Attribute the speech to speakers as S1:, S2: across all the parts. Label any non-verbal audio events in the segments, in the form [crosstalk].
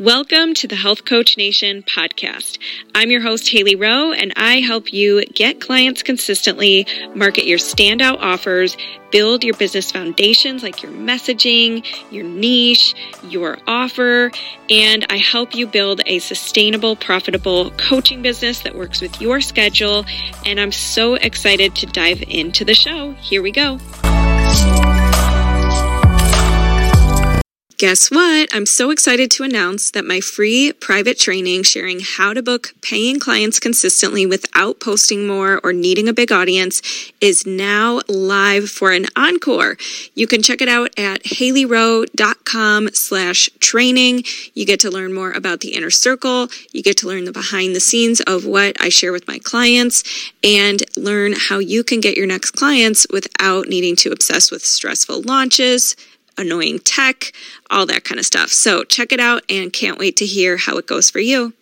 S1: Welcome to the Health Coach Nation podcast. I'm your host, Haley Rowe, and I help you get clients consistently, market your standout offers, build your business foundations like your messaging, your niche, your offer, and I help you build a sustainable, profitable coaching business that works with your schedule. And I'm so excited to dive into the show. Here we go. Guess what? I'm so excited to announce that my free private training sharing how to book paying clients consistently without posting more or needing a big audience is now live for an encore. You can check it out at haleyrowe.com slash training. You get to learn more about the inner circle. You get to learn the behind the scenes of what I share with my clients and learn how you can get your next clients without needing to obsess with stressful launches, annoying tech, all that kind of stuff. So check it out and can't wait to hear how it goes for you.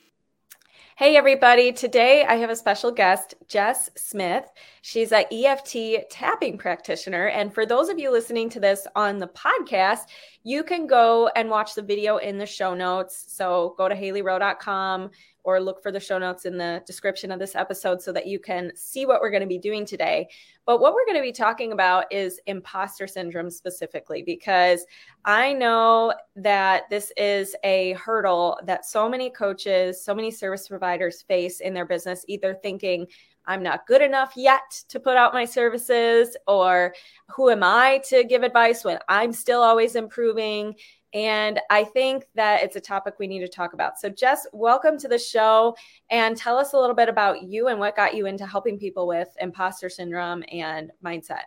S2: Hey, everybody. Today I have a special guest, Jess Smith. She's an EFT tapping practitioner. And for those of you listening to this on the podcast, you can go and watch the video in the show notes. So go to haleyrowe.com or look for the show notes in the description of this episode so that you can see what we're going to be doing today. But what we're going to be talking about is imposter syndrome specifically, because I know that this is a hurdle that so many coaches, so many service providers face in their business, either thinking, I'm not good enough yet to put out my services, or who am I to give advice when I'm still always improving? And I think that it's a topic we need to talk about. So, Jess, welcome to the show and tell us a little bit about you and what got you into helping people with imposter syndrome and mindset.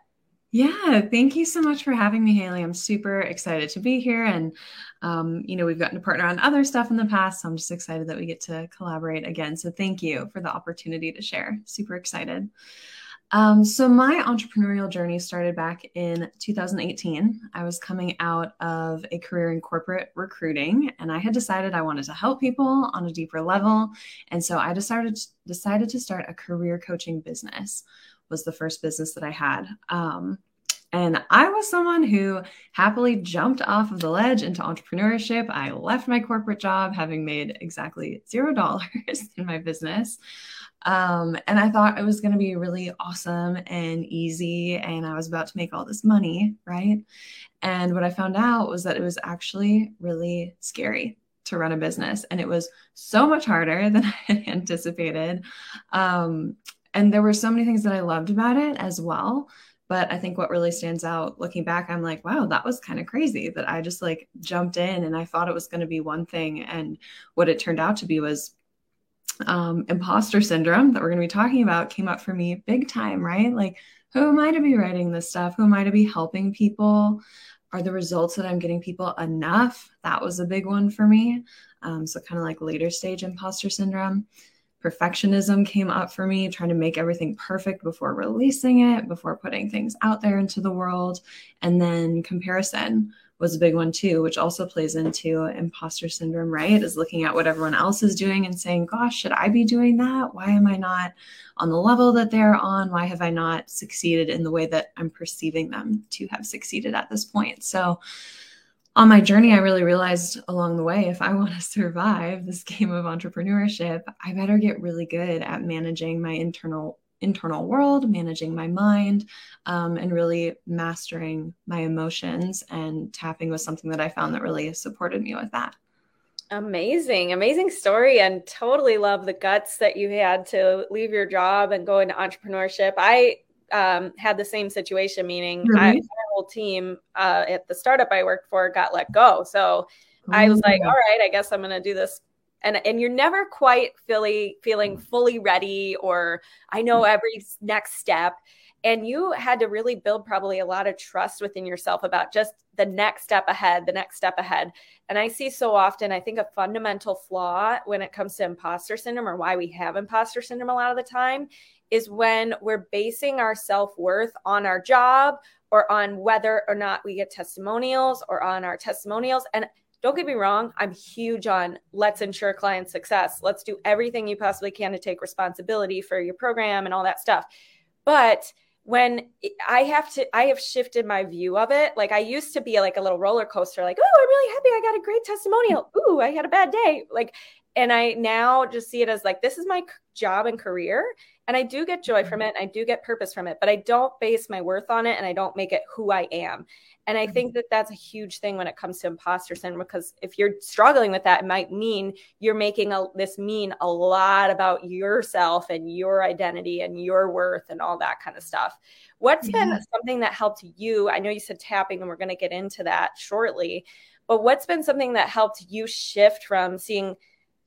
S3: Yeah, thank you so much for having me, Haley. I'm super excited to be here. And, um, you know, we've gotten to partner on other stuff in the past. So I'm just excited that we get to collaborate again. So thank you for the opportunity to share. Super excited. Um, so my entrepreneurial journey started back in 2018. I was coming out of a career in corporate recruiting, and I had decided I wanted to help people on a deeper level. And so I decided decided to start a career coaching business. Was the first business that I had. Um, and I was someone who happily jumped off of the ledge into entrepreneurship. I left my corporate job having made exactly zero [laughs] dollars in my business. Um, and I thought it was going to be really awesome and easy, and I was about to make all this money, right? And what I found out was that it was actually really scary to run a business, and it was so much harder [laughs] than I had anticipated. Um, and there were so many things that I loved about it as well. But I think what really stands out looking back, I'm like, wow, that was kind of crazy that I just like jumped in and I thought it was going to be one thing. And what it turned out to be was um, imposter syndrome that we're going to be talking about came up for me big time, right? Like, who am I to be writing this stuff? Who am I to be helping people? Are the results that I'm getting people enough? That was a big one for me. Um, so, kind of like later stage imposter syndrome. Perfectionism came up for me, trying to make everything perfect before releasing it, before putting things out there into the world. And then comparison was a big one too, which also plays into imposter syndrome, right? Is looking at what everyone else is doing and saying, gosh, should I be doing that? Why am I not on the level that they're on? Why have I not succeeded in the way that I'm perceiving them to have succeeded at this point? So, on my journey, I really realized along the way if I want to [laughs] survive this game of entrepreneurship, I better get really good at managing my internal internal world, managing my mind, um, and really mastering my emotions. And tapping was something that I found that really supported me with that.
S2: Amazing, amazing story, and totally love the guts that you had to leave your job and go into entrepreneurship. I um, had the same situation, meaning really? I, whole team uh, at the startup I worked for got let go. So oh, I was like, all right, I guess I'm going to do this. And and you're never quite feeling feeling fully ready or I know every next step. And you had to really build probably a lot of trust within yourself about just the next step ahead the next step ahead. And i see so often i think a fundamental flaw when it comes to imposter syndrome or why we have imposter syndrome a lot of the time is when we're basing our self-worth on our job or on whether or not we get testimonials or on our testimonials and don't get me wrong, I'm huge on let's ensure client success. Let's do everything you possibly can to take responsibility for your program and all that stuff. But when I have to, I have shifted my view of it. Like I used to be like a little roller coaster, like, oh, I'm really happy I got a great testimonial. Ooh, I had a bad day. Like, and I now just see it as like, this is my job and career. And I do get joy from mm-hmm. it. I do get purpose from it, but I don't base my worth on it and I don't make it who I am. And I think that that's a huge thing when it comes to imposter syndrome because if you're struggling with that, it might mean you're making a, this mean a lot about yourself and your identity and your worth and all that kind of stuff. What's yeah. been something that helped you? I know you said tapping, and we're going to get into that shortly. But what's been something that helped you shift from seeing,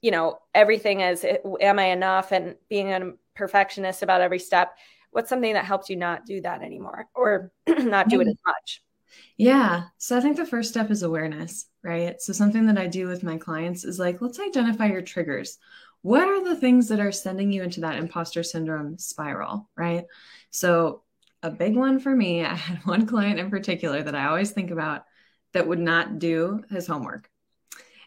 S2: you know, everything as eh, am I enough and being a perfectionist about every step? What's something that helped you not do that anymore or [clears throat] not do it as much?
S3: Yeah. So I think the first step is awareness, right? So something that I do with my clients is like, let's identify your triggers. What are the things that are sending you into that imposter syndrome spiral, right? So a big one for me, [laughs] I had one client in particular that I always think about that would not do his homework.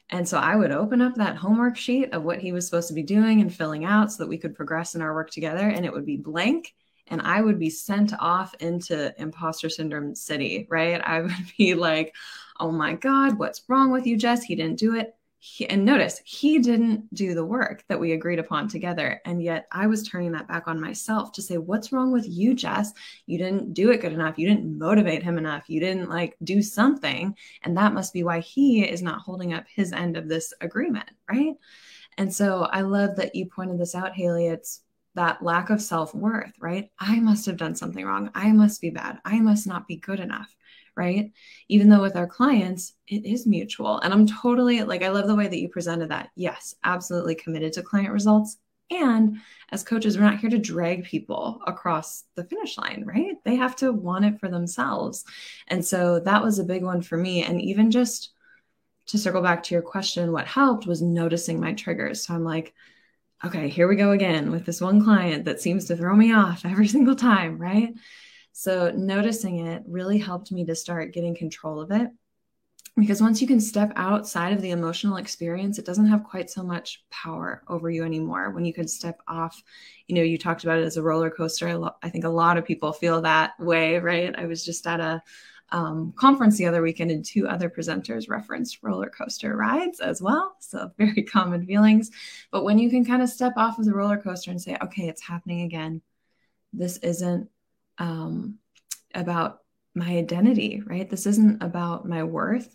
S3: And so I would open up that homework sheet of what he was supposed to be doing and filling out so that we could progress in our work together. And it would be blank and I would be sent off into imposter syndrome city, right? I would [laughs] be like, oh my God, what's wrong with you, Jess? He didn't do it. He, and notice he didn't do the work that we agreed upon together. And yet I was turning that back on myself to say, what's wrong with you, Jess? You didn't do it good enough. You didn't motivate him enough. You didn't like do something. And that must be why he is not holding up his end of this agreement, right? And so I love that you pointed this out, Haley. It's that lack of self worth, right? I must have done something wrong. I must be bad. I must not be good enough, right? Even though with our clients, it is mutual. And I'm totally like, I love the way that you presented that. Yes, absolutely committed to client results. And as coaches, we're not here to drag people across the finish line, right? They have to want it for themselves. And so that was a big one for me. And even just to circle back to your question, what helped was noticing my triggers. So I'm like, okay, here we go again with this one client that seems to throw me off [laughs] every single time, right? So noticing it really helped me to start getting control of it. Because once you can step outside of the emotional experience, it doesn't have quite so much power over you anymore. When you can step off, you know, you talked about it as a roller coaster. I think a lot of people feel that way, right? I was just at a um, conference the other weekend, and two other presenters referenced roller coaster rides as well. So, [laughs] very common feelings. But when you can kind of step off of the roller coaster and say, okay, it's happening again, this isn't um, about my identity, right? This isn't about my worth.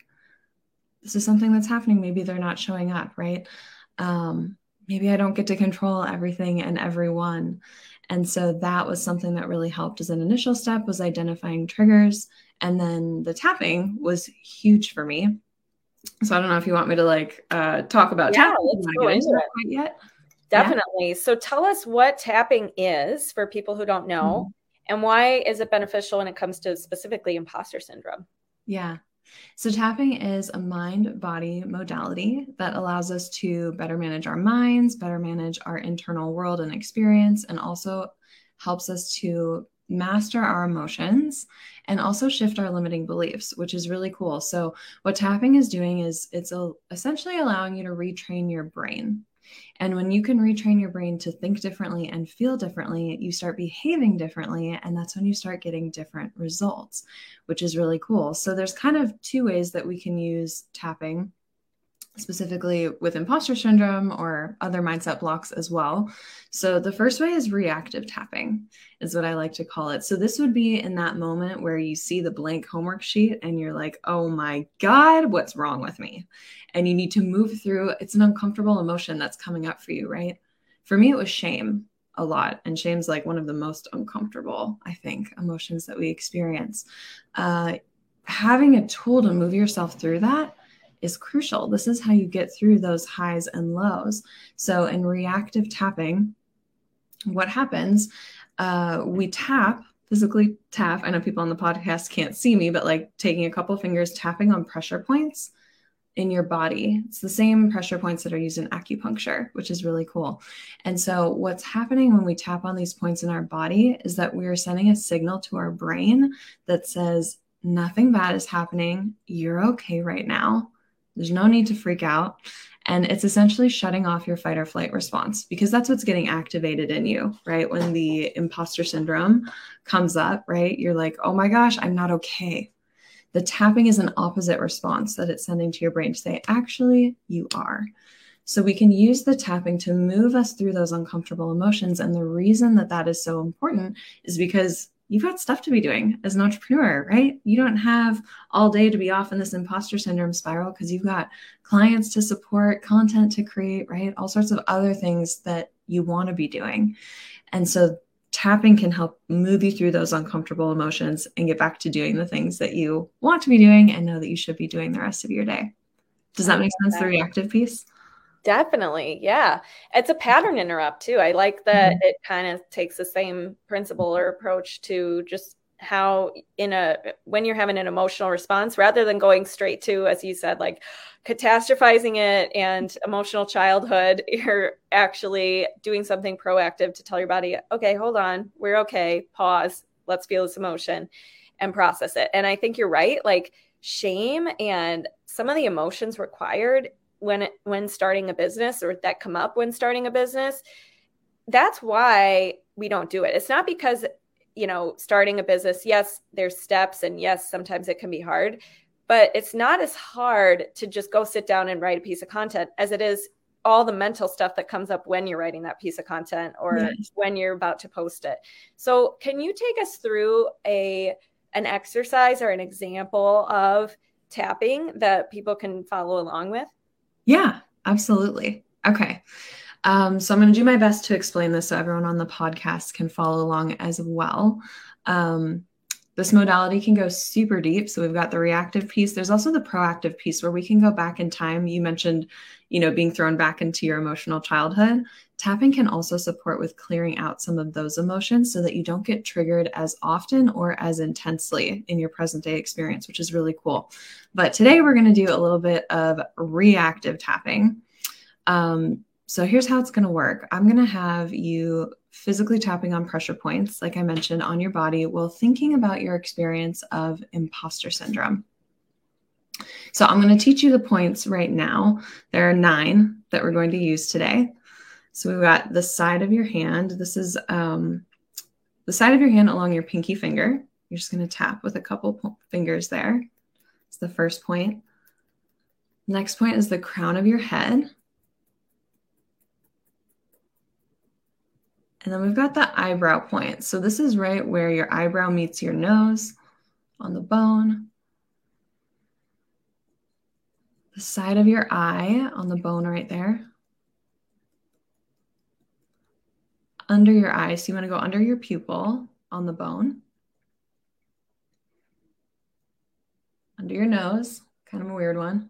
S3: This is something that's happening. Maybe they're not showing up, right? Um, maybe I don't get to control everything and everyone. And so that was something that really helped as an initial step was identifying triggers and then the tapping was huge for me. So I don't know if you want me to like uh, talk about
S2: yeah, tapping. Let's go into it. Yet. Definitely. Yeah. So tell us what tapping is for people who don't know mm-hmm. And why is it beneficial when it comes to specifically imposter syndrome?
S3: Yeah. So, tapping is a mind body modality that allows us to better manage our minds, better manage our internal world and experience, and also helps us to master our emotions and also shift our limiting beliefs which is really cool so what tapping is doing is it's essentially allowing you to retrain your brain and when you can retrain your brain to think differently and feel differently you start behaving differently and that's when you start getting different results which is really cool. So there's kind of two ways that we can use tapping specifically with imposter syndrome or other mindset blocks as well. So the first way is reactive tapping is what I like to call it. So this would be in that moment where you see the blank homework sheet and you're like, "Oh my god, what's wrong with me?" And you need to move through it's an uncomfortable emotion that's coming up for you, right? For me it was shame a lot and shame's like one of the most uncomfortable, I think, emotions that we experience. Uh having a tool to move yourself through that is crucial. This is how you get through those highs and lows. So, in reactive tapping, what happens? Uh, we tap, physically tap. I know people on the podcast can't see me, but like taking a couple fingers, tapping on pressure points in your body. It's the same pressure points that are used in acupuncture, which is really cool. And so, what's happening when we tap on these points in our body is that we are sending a signal to our brain that says, Nothing bad is happening. You're okay right now. There's no need to freak out. And it's essentially shutting off your fight or flight response because that's what's getting activated in you, right? When the imposter syndrome comes up, right? You're like, oh my gosh, I'm not okay. The tapping is an opposite response that it's sending to your brain to say, actually, you are. So we can use the tapping to move us through those uncomfortable emotions. And the reason that that is so important is because you've got stuff to be doing as an entrepreneur, right? You don't have all day to be off in this imposter syndrome spiral because you've got clients to support, content to create, right? All sorts of other things that you want to be doing. And so tapping can help move you through those uncomfortable emotions and get back to doing the things that you want to be doing and know that you should be doing the rest of your day. Does that make sense? The reactive piece?
S2: Definitely. Yeah. It's a pattern interrupt too. I like that mm-hmm. it kind of takes the same principle or approach to just how in a when you're having an emotional response rather than going straight to as you said like catastrophizing it and emotional childhood [laughs] you're actually doing something proactive to tell your body okay hold on we're okay pause let's feel this emotion and process it and i think you're right like shame and some of the emotions required when it, when starting a business or that come up when starting a business that's why we don't do it. It's not because you know starting a business yes there's steps and yes sometimes it can be hard but it's not as hard to just go sit down and write a piece of content as it is all the mental stuff that comes up when you're writing that piece of content or yes. when you're about to post it. So can you take us through a an exercise or an example of tapping that people can follow along with
S3: yeah, absolutely. Okay. Um, so I'm going to do my best to explain this so everyone on the podcast can follow along as well. Um, this modality can go super deep. So we've got the reactive piece. There's also the proactive piece where we can go back in time. You mentioned, you know, being thrown back into your emotional childhood. Tapping can also support with clearing out some of those emotions so that you don't get triggered as often or as intensely in your present day experience, which is really cool. But today we're going to do a little bit of reactive tapping. Um, so here's how it's going to work. I'm going to have you physically tapping on pressure points, like I mentioned, on your body while thinking about your experience of imposter syndrome. So I'm going to teach you the points right now. There are nine that we're going to use today. So we've got the side of your hand. This is um, the side of your hand along your pinky finger. You're just going to tap with a couple fingers there. It's the first point. Next point is the crown of your head. And then we've got the eyebrow point. So this is right where your eyebrow meets your nose on the bone. The side of your eye on the bone right there. Under your eye. So you want to go under your pupil on the bone. Under your nose, kind of a weird one.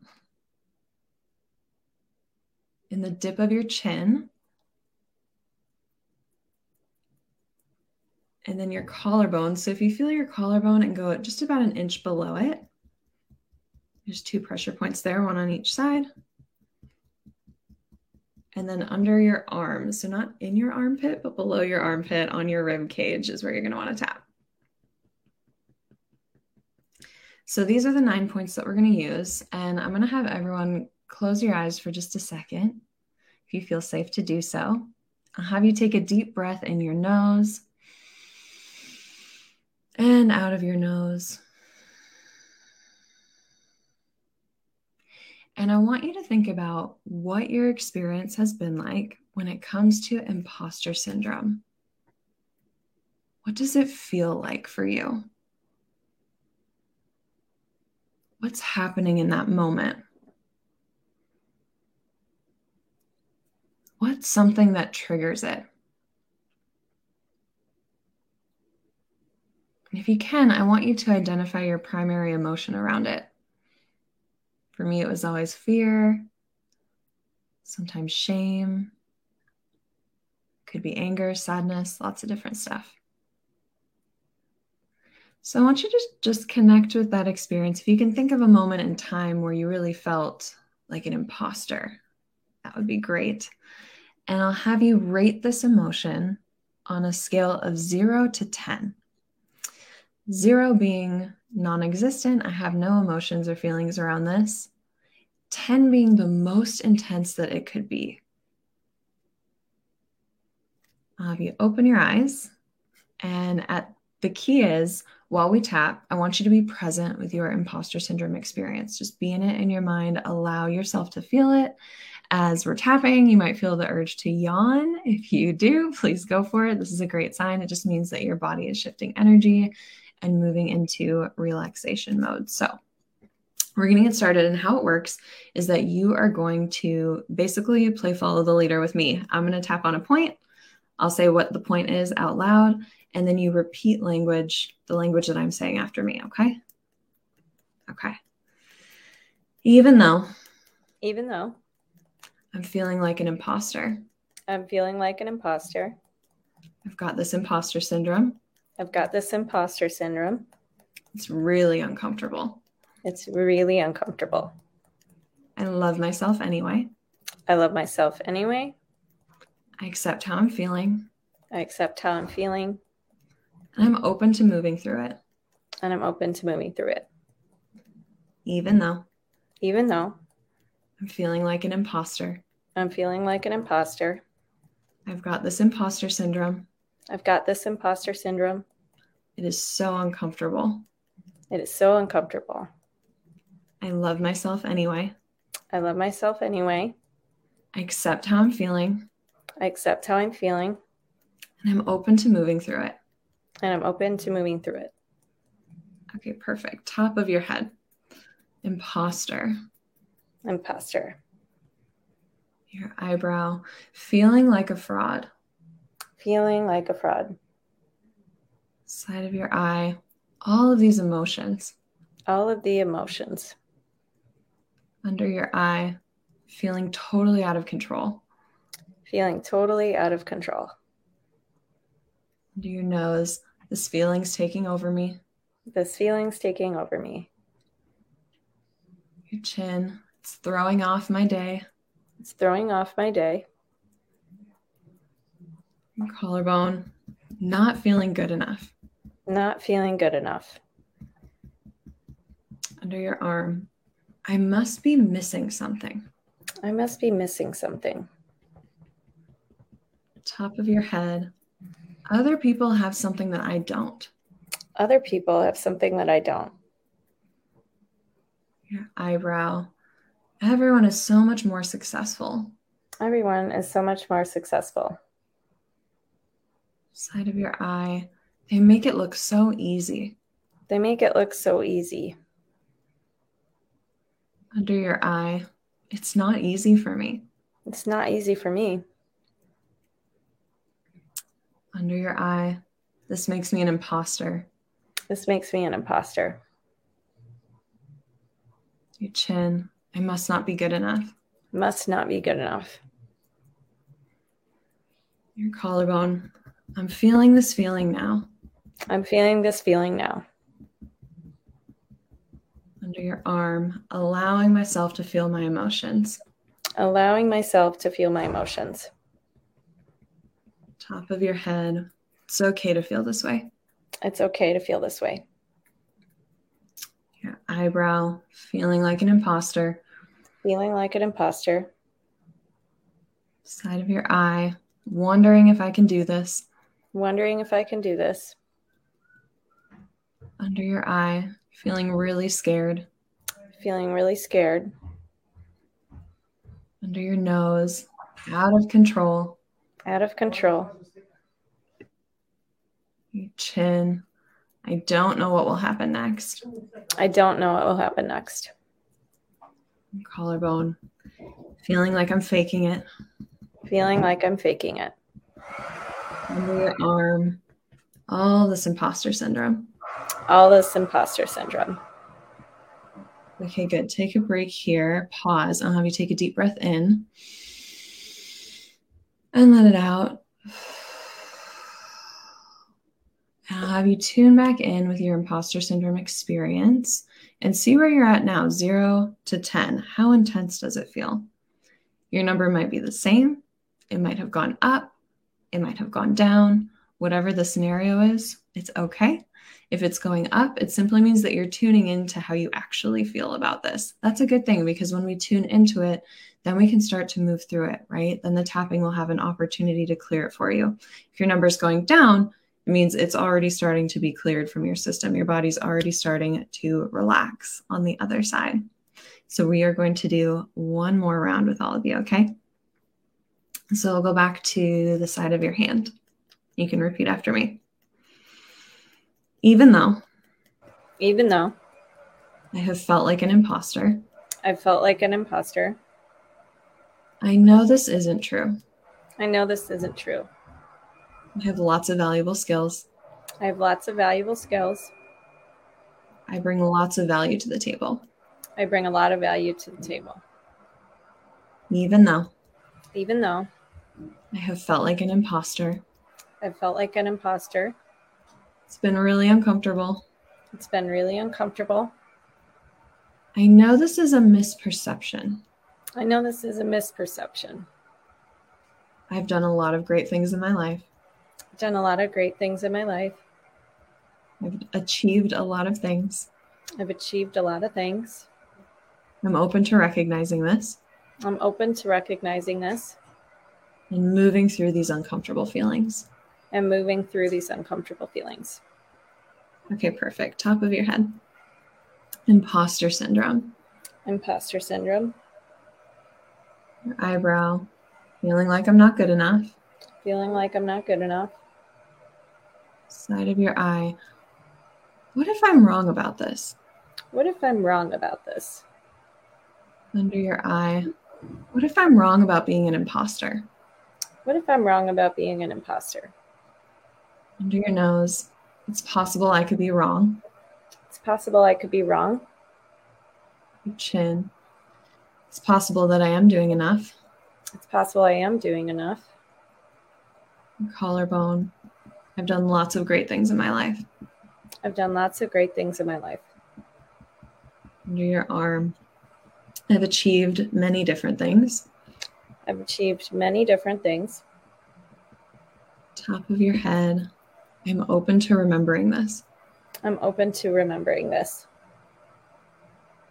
S3: In the dip of your chin. And then your collarbone. So if you feel your collarbone and go just about an inch below it, there's two pressure points there, one on each side. And then under your arms, so not in your armpit, but below your armpit on your rib cage is where you're going to want to tap. So these are the nine points that we're going to use. And I'm going to have everyone close your eyes for just a second if you feel safe to do so. I'll have you take a deep breath in your nose and out of your nose. And I want you to think about what your experience has been like when it comes to imposter syndrome. What does it feel like for you? What's happening in that moment? What's something that triggers it? If you can, I want you to identify your primary emotion around it. For me, it was always fear, sometimes shame, could be anger, sadness, lots of different stuff. So I want you to just connect with that experience. If you can think of a moment in time where you really felt like an imposter, that would be great. And I'll have you rate this emotion on a scale of zero to 10. Zero being non existent, I have no emotions or feelings around this. 10 being the most intense that it could be. I'll have you open your eyes. And at the key is while we tap, I want you to be present with your imposter syndrome experience. Just be in it in your mind, allow yourself to feel it. As we're tapping, you might feel the urge to yawn. If you do, please go for it. This is a great sign. It just means that your body is shifting energy and moving into relaxation mode. So, we're going to get started. And how it works is that you are going to basically play follow the leader with me. I'm going to tap on a point. I'll say what the point is out loud, and then you repeat language, the language that I'm saying after me. Okay. Okay. Even though,
S2: even though
S3: I'm feeling like an imposter,
S2: I'm feeling like an imposter.
S3: I've got this imposter syndrome.
S2: I've got this imposter syndrome.
S3: It's really uncomfortable.
S2: It's really uncomfortable.
S3: I love myself anyway.
S2: I love myself anyway.
S3: I accept how I'm feeling.
S2: I accept how I'm feeling.
S3: And I'm open to moving through it.
S2: And I'm open to moving through it.
S3: Even though.
S2: Even though.
S3: I'm feeling like an imposter.
S2: I'm feeling like an imposter.
S3: I've got this imposter syndrome.
S2: I've got this imposter syndrome.
S3: It is so uncomfortable.
S2: It is so uncomfortable.
S3: I love myself anyway.
S2: I love myself anyway.
S3: I accept how I'm feeling.
S2: I accept how I'm feeling.
S3: And I'm open to moving through it.
S2: And I'm open to moving through it.
S3: Okay, perfect. Top of your head. Imposter.
S2: Imposter.
S3: Your eyebrow. Feeling like a fraud.
S2: Feeling like a fraud.
S3: Side of your eye. All of these emotions.
S2: All of the emotions
S3: under your eye, feeling totally out of control.
S2: Feeling totally out of control.
S3: Under your nose, this feeling's taking over me.
S2: This feeling's taking over me.
S3: Your chin, it's throwing off my day.
S2: It's throwing off my day.
S3: Your collarbone, not feeling good enough.
S2: Not feeling good enough.
S3: Under your arm, I must be missing something.
S2: I must be missing something.
S3: Top of your head. Other people have something that I don't.
S2: Other people have something that I don't.
S3: Your eyebrow. Everyone is so much more successful.
S2: Everyone is so much more successful.
S3: Side of your eye. They make it look so easy.
S2: They make it look so easy
S3: under your eye. It's not easy for me.
S2: It's not easy for me.
S3: Under your eye. This makes me an imposter.
S2: This makes me an imposter.
S3: Your chin. I must not be good enough.
S2: Must not be good enough.
S3: Your collarbone. I'm feeling this feeling now.
S2: I'm feeling this feeling now
S3: under your arm, allowing myself to feel my emotions.
S2: Allowing myself to feel my emotions.
S3: Top of your head. It's okay to feel this way.
S2: It's okay to feel this way.
S3: Your eyebrow, feeling like an imposter.
S2: Feeling like an imposter.
S3: Side of your eye, wondering if I can do this.
S2: Wondering if I can do this.
S3: Under your eye, Feeling really scared.
S2: Feeling really scared.
S3: Under your nose, out of control.
S2: Out of control.
S3: Your chin. I don't know what will happen next.
S2: I don't know what will happen next.
S3: Your collarbone. Feeling like I'm faking it.
S2: Feeling like I'm faking it.
S3: Under your arm. All this imposter syndrome
S2: all this imposter syndrome.
S3: Okay, good. Take a break here. Pause. I'll have you take a deep breath in and let it out. I'll have you tune back in with your imposter syndrome experience and see where you're at now zero to 10. How intense does it feel? Your number might be the same, it might have gone up, it might have gone down. whatever the scenario is, it's okay. If it's going up, it simply means that you're tuning into how you actually feel about this. That's a good thing because when we tune into it, then we can start to move through it, right? Then the tapping will have an opportunity to clear it for you. If your number is going down, it means it's already starting to be cleared from your system. Your body's already starting to relax on the other side. So we are going to do one more round with all of you, okay? So we'll go back to the side of your hand. You can repeat after me. Even though,
S2: even though
S3: I have felt like an imposter,
S2: I felt like an imposter.
S3: I know this isn't true.
S2: I know this isn't true.
S3: I have lots of valuable skills.
S2: I have lots of valuable skills.
S3: I bring lots of value to the table.
S2: I bring a lot of value to the table.
S3: Even though.
S2: Even though.
S3: I have felt like an imposter.
S2: I've felt like an imposter.
S3: It's been really uncomfortable.
S2: It's been really uncomfortable.
S3: I know this is a misperception.
S2: I know this is a misperception.
S3: I've done a lot of great things in my life.
S2: I've done a lot of great things in my life.
S3: I've achieved a lot of things.
S2: I've achieved a lot of things.
S3: I'm open to recognizing this.
S2: I'm open to recognizing this.
S3: And moving through these uncomfortable feelings.
S2: And moving through these uncomfortable feelings.
S3: Okay, perfect. Top of your head. Imposter syndrome.
S2: Imposter syndrome.
S3: Your eyebrow. Feeling like I'm not good enough.
S2: Feeling like I'm not good enough.
S3: Side of your eye. What if I'm wrong about this?
S2: What if I'm wrong about this?
S3: Under your eye. What if I'm wrong about being an imposter?
S2: What if I'm wrong about being an imposter?
S3: Under your nose. It's possible I could be wrong.
S2: It's possible I could be wrong.
S3: Your chin. It's possible that I am doing enough.
S2: It's possible I am doing enough.
S3: Your collarbone. I've done lots of great things in my life.
S2: I've done lots of great things in my life.
S3: Under your arm. I've achieved many different things.
S2: I've achieved many different things.
S3: Top of your head. I'm open to remembering this.
S2: I'm open to remembering this.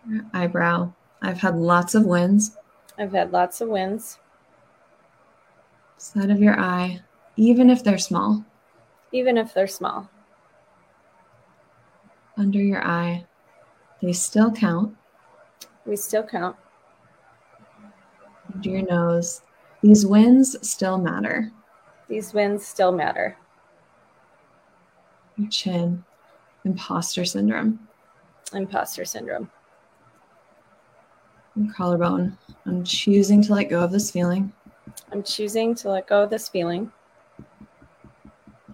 S3: Your eyebrow. I've had lots of wins.
S2: I've had lots of wins.
S3: Side of your eye, even if they're small.
S2: Even if they're small.
S3: Under your eye, they still count.
S2: We still count.
S3: Under your nose, these wins still matter.
S2: These wins still matter.
S3: Your chin, imposter syndrome.
S2: Imposter syndrome.
S3: Your collarbone. I'm choosing to let go of this feeling.
S2: I'm choosing to let go of this feeling.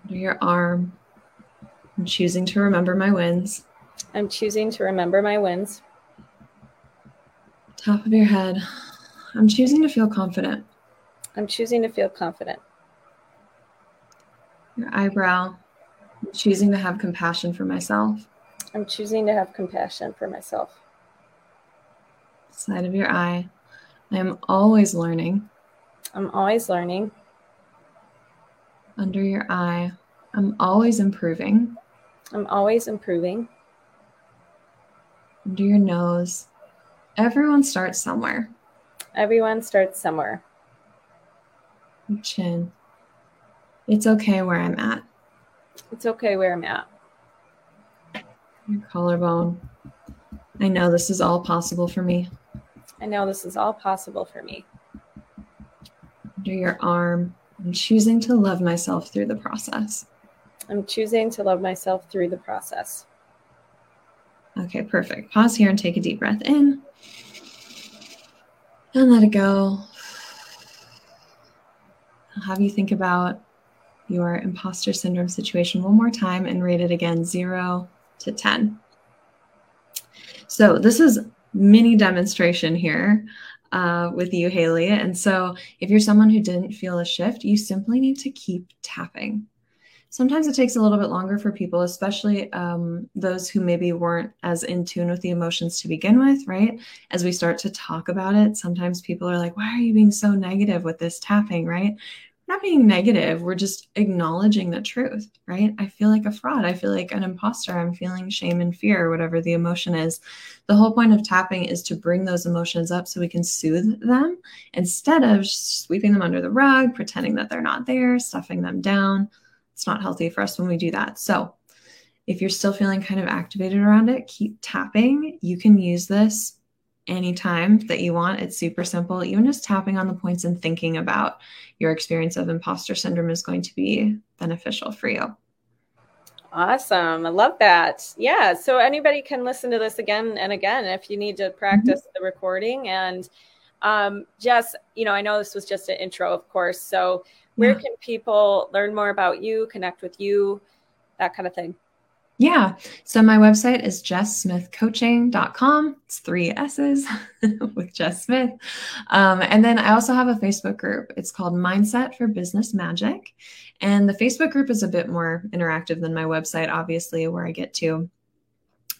S3: Under your arm. I'm choosing to remember my wins.
S2: I'm choosing to remember my wins.
S3: Top of your head. I'm choosing to feel confident.
S2: I'm choosing to feel confident.
S3: Your eyebrow. Choosing to have compassion for myself.
S2: I'm choosing to have compassion for myself.
S3: Side of your eye. I am always learning.
S2: I'm always learning.
S3: Under your eye. I'm always improving.
S2: I'm always improving.
S3: Under your nose. Everyone starts somewhere.
S2: Everyone starts somewhere.
S3: Chin. It's okay where I'm at.
S2: It's okay where I'm at.
S3: Your collarbone. I know this is all possible for me.
S2: I know this is all possible for me.
S3: Under your arm. I'm choosing to love myself through the process.
S2: I'm choosing to love myself through the process.
S3: Okay, perfect. Pause here and take a deep breath in. And let it go. I'll have you think about your imposter syndrome situation one more time and rate it again zero to 10. So, this is mini demonstration here uh, with you, Haley. And so, if you're someone who didn't feel a shift, you simply need to keep tapping. Sometimes it takes a little bit longer for people, especially um, those who maybe weren't as in tune with the emotions to begin with, right? As we start to talk about it, sometimes people are like, why are you being so negative with this tapping, right? Not being negative. We're just acknowledging the truth, right? I feel like a fraud. I feel like an imposter. I'm feeling shame and fear, whatever the emotion is. The whole point of tapping is to bring those emotions up so we can soothe them instead of sweeping them under the rug, pretending that they're not there, stuffing them down. It's not healthy for us when we do that. So, if you're still feeling kind of activated around it, keep tapping. You can use this anytime that you want. It's super simple. Even just tapping on the points and thinking about your experience of imposter syndrome is going to be beneficial for you.
S2: Awesome. I love that. Yeah. So anybody can listen to this again and again if you need to practice mm-hmm. the recording. And um, Jess, you know, I know this was just an intro, of course. So where yeah. can people learn more about you, connect with you, that kind of thing?
S3: Yeah. So my website is jesssmithcoaching.com. It's three S's [laughs] with Jess Smith. Um, and then I also have a Facebook group. It's called Mindset for Business Magic. And the Facebook group is a bit more interactive than my website, obviously, where I get to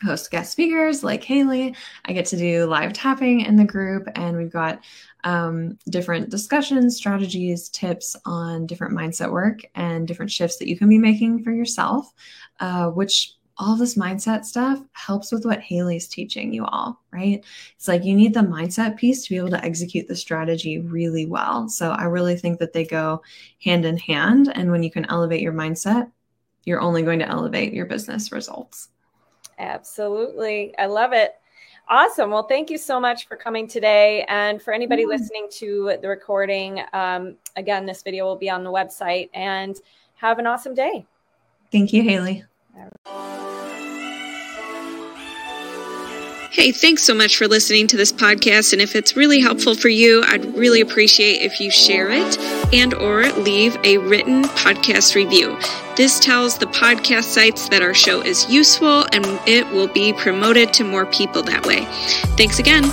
S3: host guest speakers like Haley. I get to do live tapping in the group, and we've got um, different discussions, strategies, tips on different mindset work and different shifts that you can be making for yourself, uh, which all this mindset stuff helps with what Haley's teaching you all, right? It's like you need the mindset piece to be able to execute the strategy really well. So I really think that they go hand in hand. And when you can elevate your mindset, you're only going to elevate your business results.
S2: Absolutely. I love it. Awesome. Well, thank you so much for coming today. And for anybody mm-hmm. listening to the recording, um, again, this video will be on the website. And have an awesome day.
S3: Thank you, Haley.
S1: Hey, thanks so much for listening to this podcast and if it's really helpful for you, I'd really appreciate if you share it and or leave a written podcast review. This tells the podcast sites that our show is useful and it will be promoted to more people that way. Thanks again.